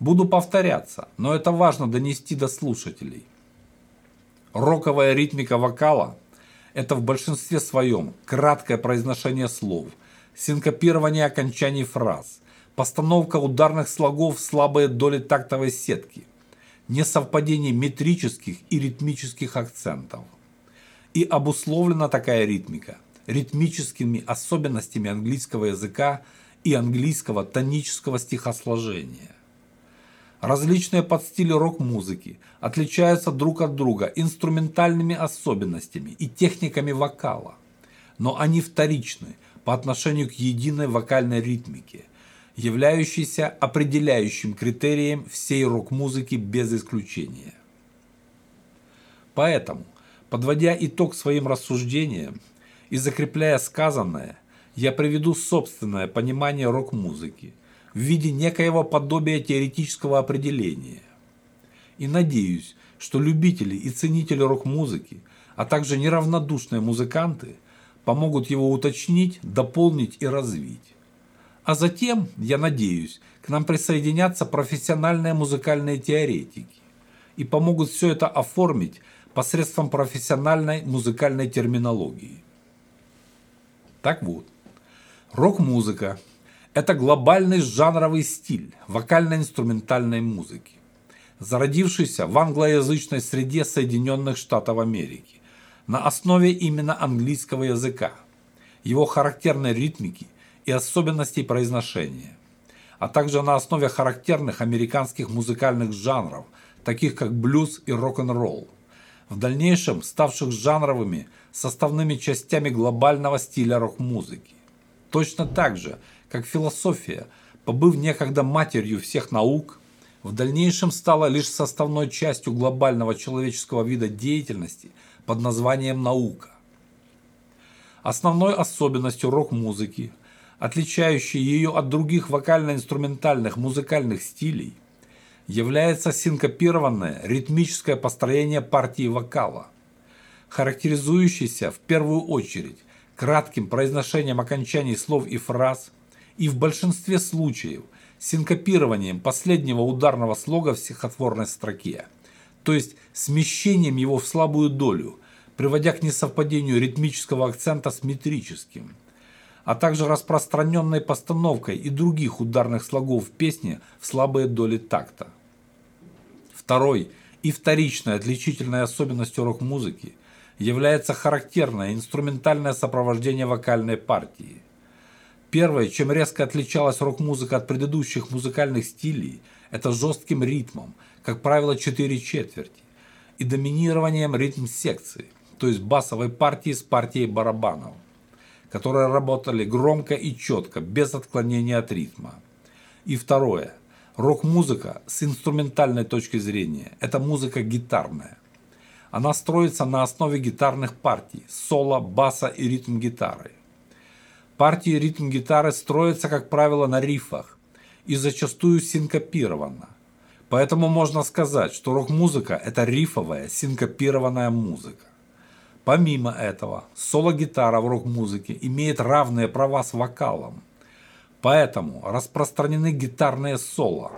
Буду повторяться, но это важно донести до слушателей. Роковая ритмика вокала – это в большинстве своем краткое произношение слов, синкопирование окончаний фраз, постановка ударных слогов в слабые доли тактовой сетки, несовпадение метрических и ритмических акцентов. И обусловлена такая ритмика ритмическими особенностями английского языка и английского тонического стихосложения. Различные подстили рок-музыки отличаются друг от друга инструментальными особенностями и техниками вокала, но они вторичны по отношению к единой вокальной ритмике, являющейся определяющим критерием всей рок-музыки без исключения. Поэтому, подводя итог своим рассуждениям и закрепляя сказанное, я приведу собственное понимание рок-музыки в виде некоего подобия теоретического определения. И надеюсь, что любители и ценители рок-музыки, а также неравнодушные музыканты помогут его уточнить, дополнить и развить. А затем, я надеюсь, к нам присоединятся профессиональные музыкальные теоретики и помогут все это оформить посредством профессиональной музыкальной терминологии. Так вот, рок-музыка – это глобальный жанровый стиль вокально-инструментальной музыки, зародившийся в англоязычной среде Соединенных Штатов Америки на основе именно английского языка, его характерной ритмики – и особенностей произношения, а также на основе характерных американских музыкальных жанров, таких как блюз и рок-н-ролл, в дальнейшем ставших жанровыми составными частями глобального стиля рок-музыки. Точно так же, как философия, побыв некогда матерью всех наук, в дальнейшем стала лишь составной частью глобального человеческого вида деятельности под названием наука. Основной особенностью рок-музыки отличающей ее от других вокально-инструментальных музыкальных стилей, является синкопированное ритмическое построение партии вокала, характеризующееся в первую очередь кратким произношением окончаний слов и фраз и в большинстве случаев синкопированием последнего ударного слога в стихотворной строке, то есть смещением его в слабую долю, приводя к несовпадению ритмического акцента с метрическим – а также распространенной постановкой и других ударных слогов в песне в слабые доли такта. Второй и вторичной отличительной особенностью рок-музыки является характерное инструментальное сопровождение вокальной партии. Первое, чем резко отличалась рок-музыка от предыдущих музыкальных стилей, это жестким ритмом, как правило 4 четверти, и доминированием ритм-секции, то есть басовой партии с партией барабанов которые работали громко и четко, без отклонения от ритма. И второе. Рок-музыка с инструментальной точки зрения – это музыка гитарная. Она строится на основе гитарных партий – соло, баса и ритм-гитары. Партии ритм-гитары строятся, как правило, на рифах и зачастую синкопированно. Поэтому можно сказать, что рок-музыка – это рифовая, синкопированная музыка. Помимо этого, соло-гитара в рок-музыке имеет равные права с вокалом. Поэтому распространены гитарные соло.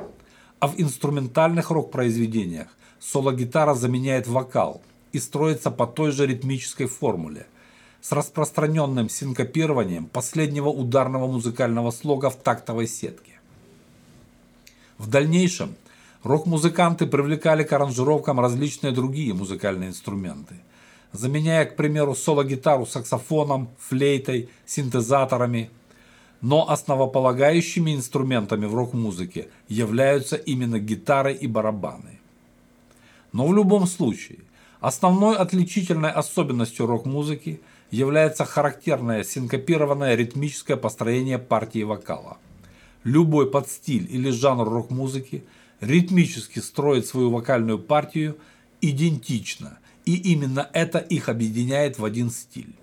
А в инструментальных рок-произведениях соло-гитара заменяет вокал и строится по той же ритмической формуле с распространенным синкопированием последнего ударного музыкального слога в тактовой сетке. В дальнейшем рок-музыканты привлекали к аранжировкам различные другие музыкальные инструменты – заменяя, к примеру, соло-гитару саксофоном, флейтой, синтезаторами. Но основополагающими инструментами в рок-музыке являются именно гитары и барабаны. Но в любом случае, основной отличительной особенностью рок-музыки является характерное синкопированное ритмическое построение партии вокала. Любой подстиль или жанр рок-музыки ритмически строит свою вокальную партию идентично и именно это их объединяет в один стиль.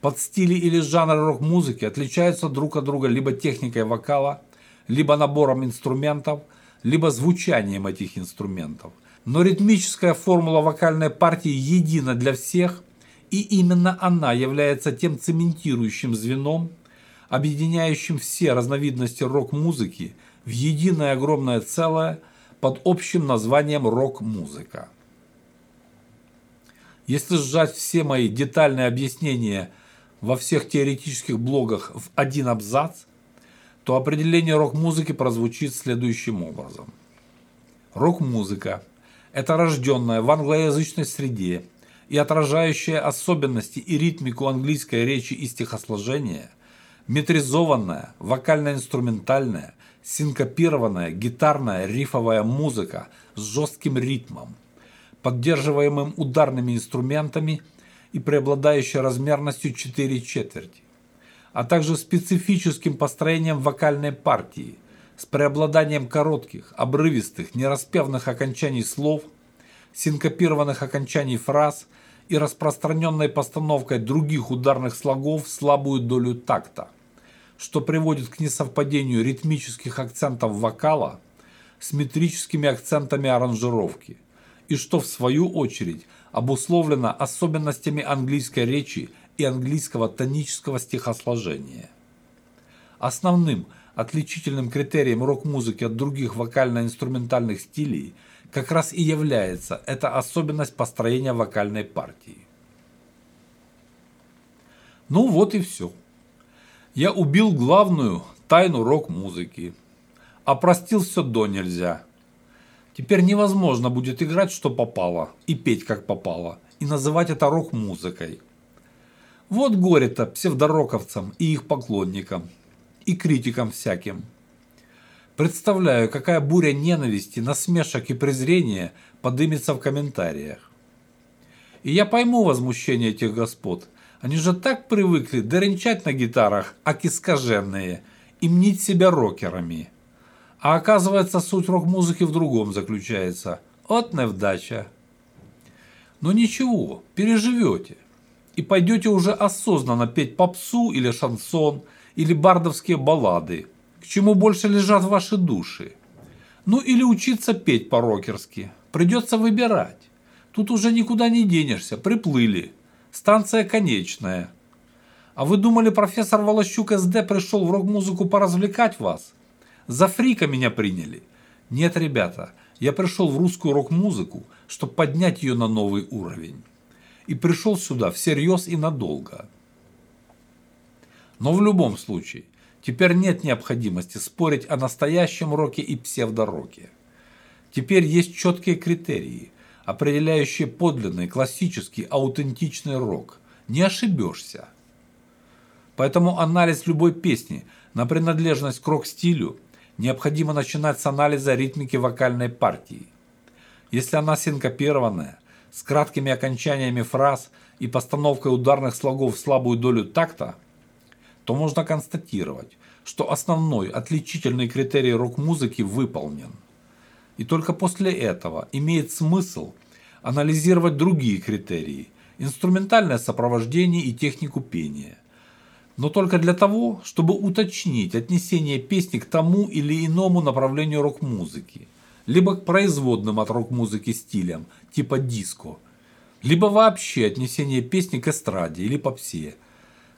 Подстили или жанры рок-музыки отличаются друг от друга либо техникой вокала, либо набором инструментов, либо звучанием этих инструментов. Но ритмическая формула вокальной партии едина для всех, и именно она является тем цементирующим звеном, объединяющим все разновидности рок-музыки в единое огромное целое под общим названием рок-музыка. Если сжать все мои детальные объяснения во всех теоретических блогах в один абзац, то определение рок-музыки прозвучит следующим образом. Рок-музыка – это рожденная в англоязычной среде и отражающая особенности и ритмику английской речи и стихосложения, метризованная, вокально-инструментальная, синкопированная гитарная рифовая музыка с жестким ритмом, поддерживаемым ударными инструментами и преобладающей размерностью 4 четверти, а также специфическим построением вокальной партии с преобладанием коротких, обрывистых, нераспевных окончаний слов, синкопированных окончаний фраз и распространенной постановкой других ударных слогов слабую долю такта, что приводит к несовпадению ритмических акцентов вокала с метрическими акцентами аранжировки, и что в свою очередь обусловлено особенностями английской речи и английского тонического стихосложения. Основным отличительным критерием рок-музыки от других вокально-инструментальных стилей как раз и является эта особенность построения вокальной партии. Ну вот и все. Я убил главную тайну рок-музыки. Опростил все до нельзя. Теперь невозможно будет играть, что попало, и петь, как попало, и называть это рок-музыкой. Вот горе-то псевдороковцам и их поклонникам, и критикам всяким. Представляю, какая буря ненависти, насмешек и презрения подымется в комментариях. И я пойму возмущение этих господ. Они же так привыкли доренчать на гитарах, аки скаженные, и мнить себя рокерами. А оказывается, суть рок-музыки в другом заключается. От невдача. Но ничего, переживете. И пойдете уже осознанно петь попсу или шансон, или бардовские баллады, к чему больше лежат ваши души. Ну или учиться петь по-рокерски. Придется выбирать. Тут уже никуда не денешься, приплыли. Станция конечная. А вы думали, профессор Волощук СД пришел в рок-музыку поразвлекать вас? За фрика меня приняли. Нет, ребята, я пришел в русскую рок-музыку, чтобы поднять ее на новый уровень. И пришел сюда всерьез и надолго. Но в любом случае, теперь нет необходимости спорить о настоящем роке и псевдороке. Теперь есть четкие критерии, определяющие подлинный, классический, аутентичный рок. Не ошибешься. Поэтому анализ любой песни на принадлежность к рок-стилю – необходимо начинать с анализа ритмики вокальной партии. Если она синкопированная, с краткими окончаниями фраз и постановкой ударных слогов в слабую долю такта, то можно констатировать, что основной отличительный критерий рок-музыки выполнен. И только после этого имеет смысл анализировать другие критерии – инструментальное сопровождение и технику пения – но только для того, чтобы уточнить отнесение песни к тому или иному направлению рок-музыки, либо к производным от рок-музыки стилям, типа диско, либо вообще отнесение песни к эстраде или попсе,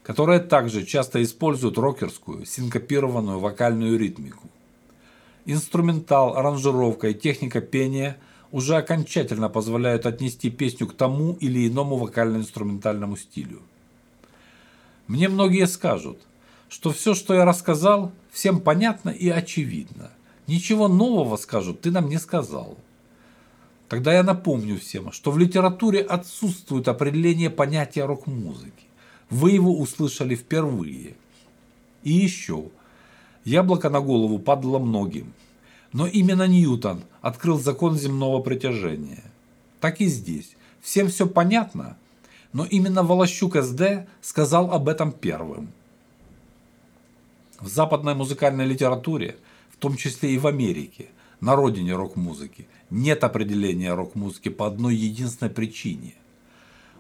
которая также часто использует рокерскую, синкопированную вокальную ритмику. Инструментал, аранжировка и техника пения уже окончательно позволяют отнести песню к тому или иному вокально-инструментальному стилю. Мне многие скажут, что все, что я рассказал, всем понятно и очевидно. Ничего нового, скажут, ты нам не сказал. Тогда я напомню всем, что в литературе отсутствует определение понятия рок-музыки. Вы его услышали впервые. И еще. Яблоко на голову падало многим. Но именно Ньютон открыл закон земного притяжения. Так и здесь. Всем все понятно, но именно Волощук СД сказал об этом первым. В западной музыкальной литературе, в том числе и в Америке, на родине рок-музыки, нет определения рок-музыки по одной единственной причине.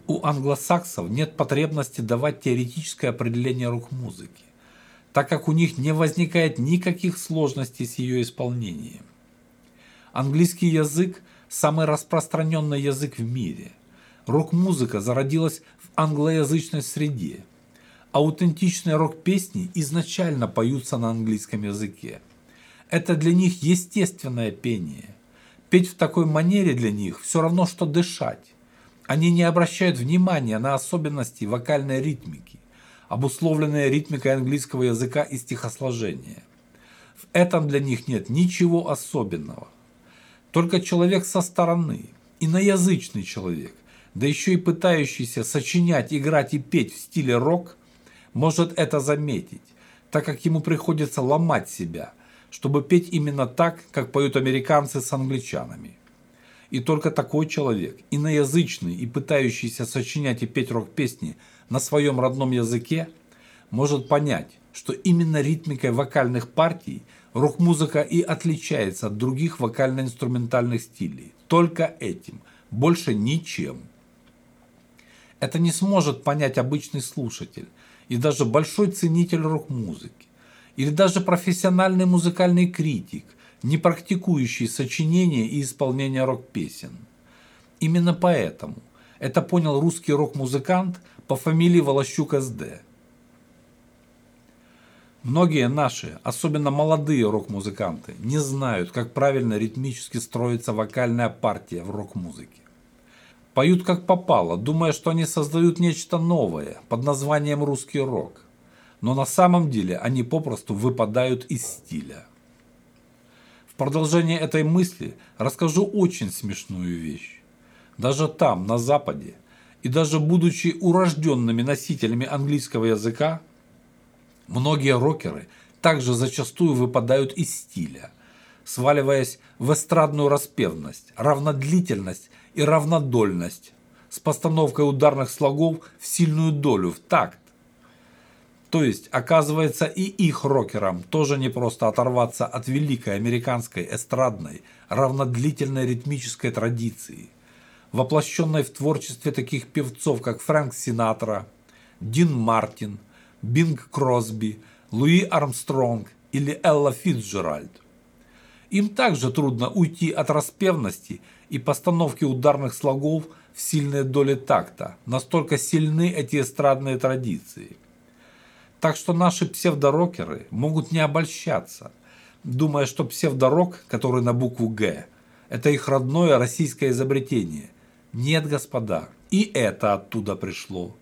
У англосаксов нет потребности давать теоретическое определение рок-музыки, так как у них не возникает никаких сложностей с ее исполнением. Английский язык – самый распространенный язык в мире – Рок-музыка зародилась в англоязычной среде. Аутентичные рок-песни изначально поются на английском языке. Это для них естественное пение. Петь в такой манере для них все равно, что дышать. Они не обращают внимания на особенности вокальной ритмики, обусловленные ритмикой английского языка и стихосложения. В этом для них нет ничего особенного. Только человек со стороны, иноязычный человек, да еще и пытающийся сочинять, играть и петь в стиле рок, может это заметить, так как ему приходится ломать себя, чтобы петь именно так, как поют американцы с англичанами. И только такой человек, иноязычный и пытающийся сочинять и петь рок-песни на своем родном языке, может понять, что именно ритмикой вокальных партий рок-музыка и отличается от других вокально-инструментальных стилей. Только этим, больше ничем. Это не сможет понять обычный слушатель и даже большой ценитель рок-музыки или даже профессиональный музыкальный критик, не практикующий сочинение и исполнение рок-песен. Именно поэтому это понял русский рок-музыкант по фамилии Волощук СД. Многие наши, особенно молодые рок-музыканты, не знают, как правильно ритмически строится вокальная партия в рок-музыке. Поют как попало, думая, что они создают нечто новое под названием русский рок – но на самом деле они попросту выпадают из стиля. Продолжение этой мысли расскажу очень смешную вещь. Даже там, на Западе, и даже будучи урожденными носителями английского языка, многие рокеры также зачастую выпадают из стиля, сваливаясь в эстрадную распевность, равнодлительность и равнодольность с постановкой ударных слогов в сильную долю в такт, то есть, оказывается, и их рокерам тоже не просто оторваться от великой американской эстрадной, равнодлительной ритмической традиции, воплощенной в творчестве таких певцов, как Фрэнк Синатра, Дин Мартин, Бинг Кросби, Луи Армстронг или Элла Фитджеральд. Им также трудно уйти от распевности и постановки ударных слогов в сильные доли такта, настолько сильны эти эстрадные традиции. Так что наши псевдорокеры могут не обольщаться, думая, что псевдорок, который на букву «Г», это их родное российское изобретение. Нет, господа, и это оттуда пришло.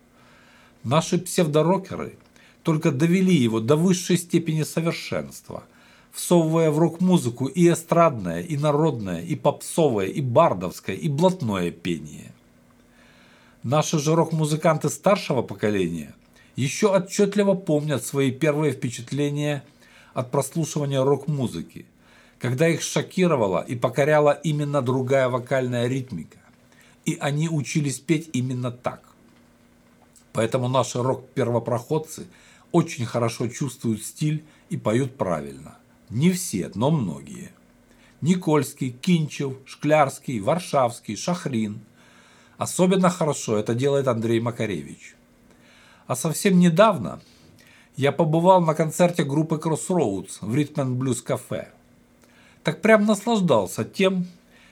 Наши псевдорокеры только довели его до высшей степени совершенства, всовывая в рок-музыку и эстрадное, и народное, и попсовое, и бардовское, и блатное пение. Наши же рок-музыканты старшего поколения еще отчетливо помнят свои первые впечатления от прослушивания рок-музыки, когда их шокировала и покоряла именно другая вокальная ритмика, и они учились петь именно так. Поэтому наши рок-первопроходцы очень хорошо чувствуют стиль и поют правильно. Не все, но многие. Никольский, Кинчев, Шклярский, Варшавский, Шахрин. Особенно хорошо это делает Андрей Макаревич. А совсем недавно я побывал на концерте группы Crossroads в Rhythm Blues Cafe. Так прям наслаждался тем,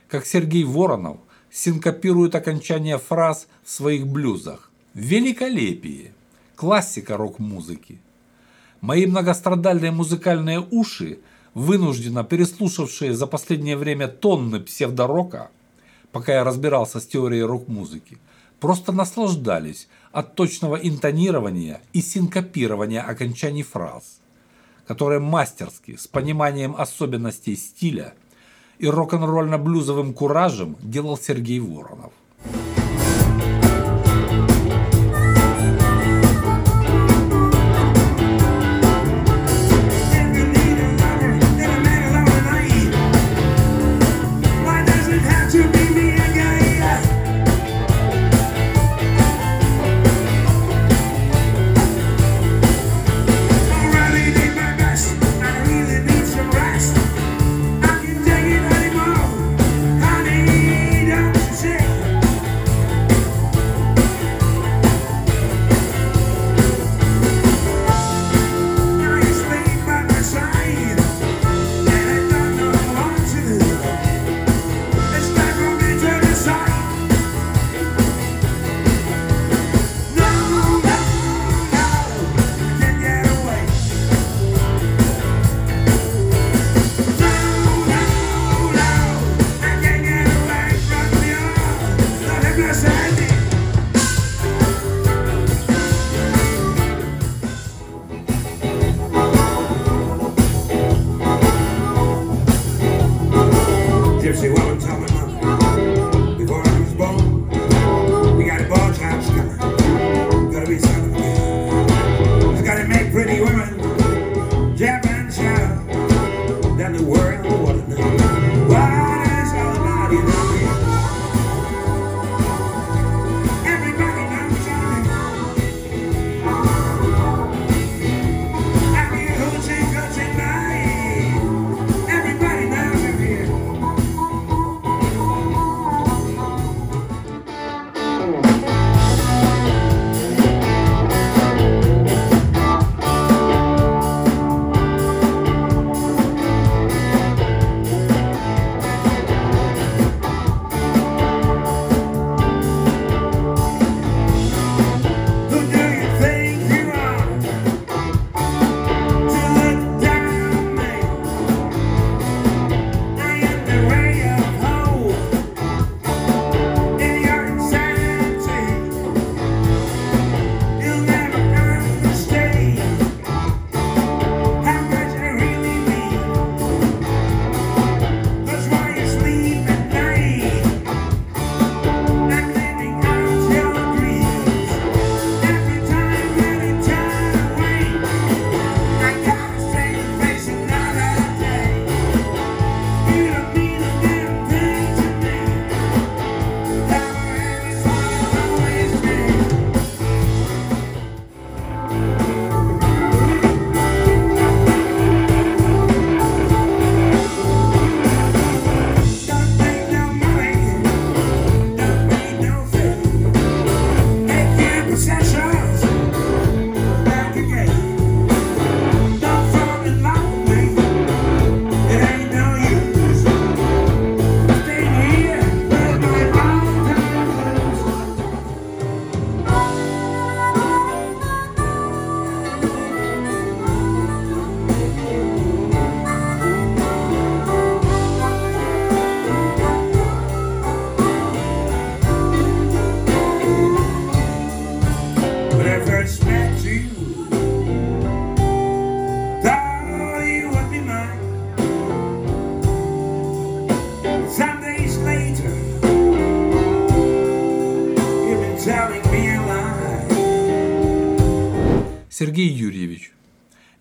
как Сергей Воронов синкопирует окончание фраз в своих блюзах. Великолепие! Классика рок-музыки. Мои многострадальные музыкальные уши, вынужденно переслушавшие за последнее время тонны псевдорока, пока я разбирался с теорией рок-музыки, просто наслаждались от точного интонирования и синкопирования окончаний фраз, которые мастерски, с пониманием особенностей стиля и рок-н-ролльно-блюзовым куражем делал Сергей Воронов.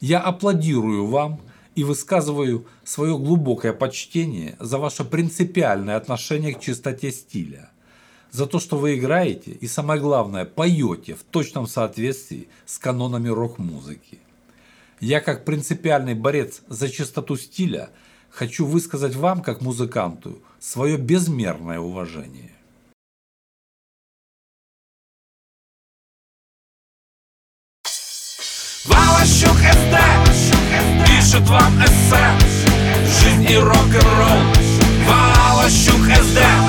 Я аплодирую вам и высказываю свое глубокое почтение за ваше принципиальное отношение к чистоте стиля, за то, что вы играете и, самое главное, поете в точном соответствии с канонами рок-музыки. Я, как принципиальный борец за чистоту стиля, хочу высказать вам, как музыканту, свое безмерное уважение. Валащук СД Пишет вам эссе. Жизнь и рок-н-ролл. Валащук СД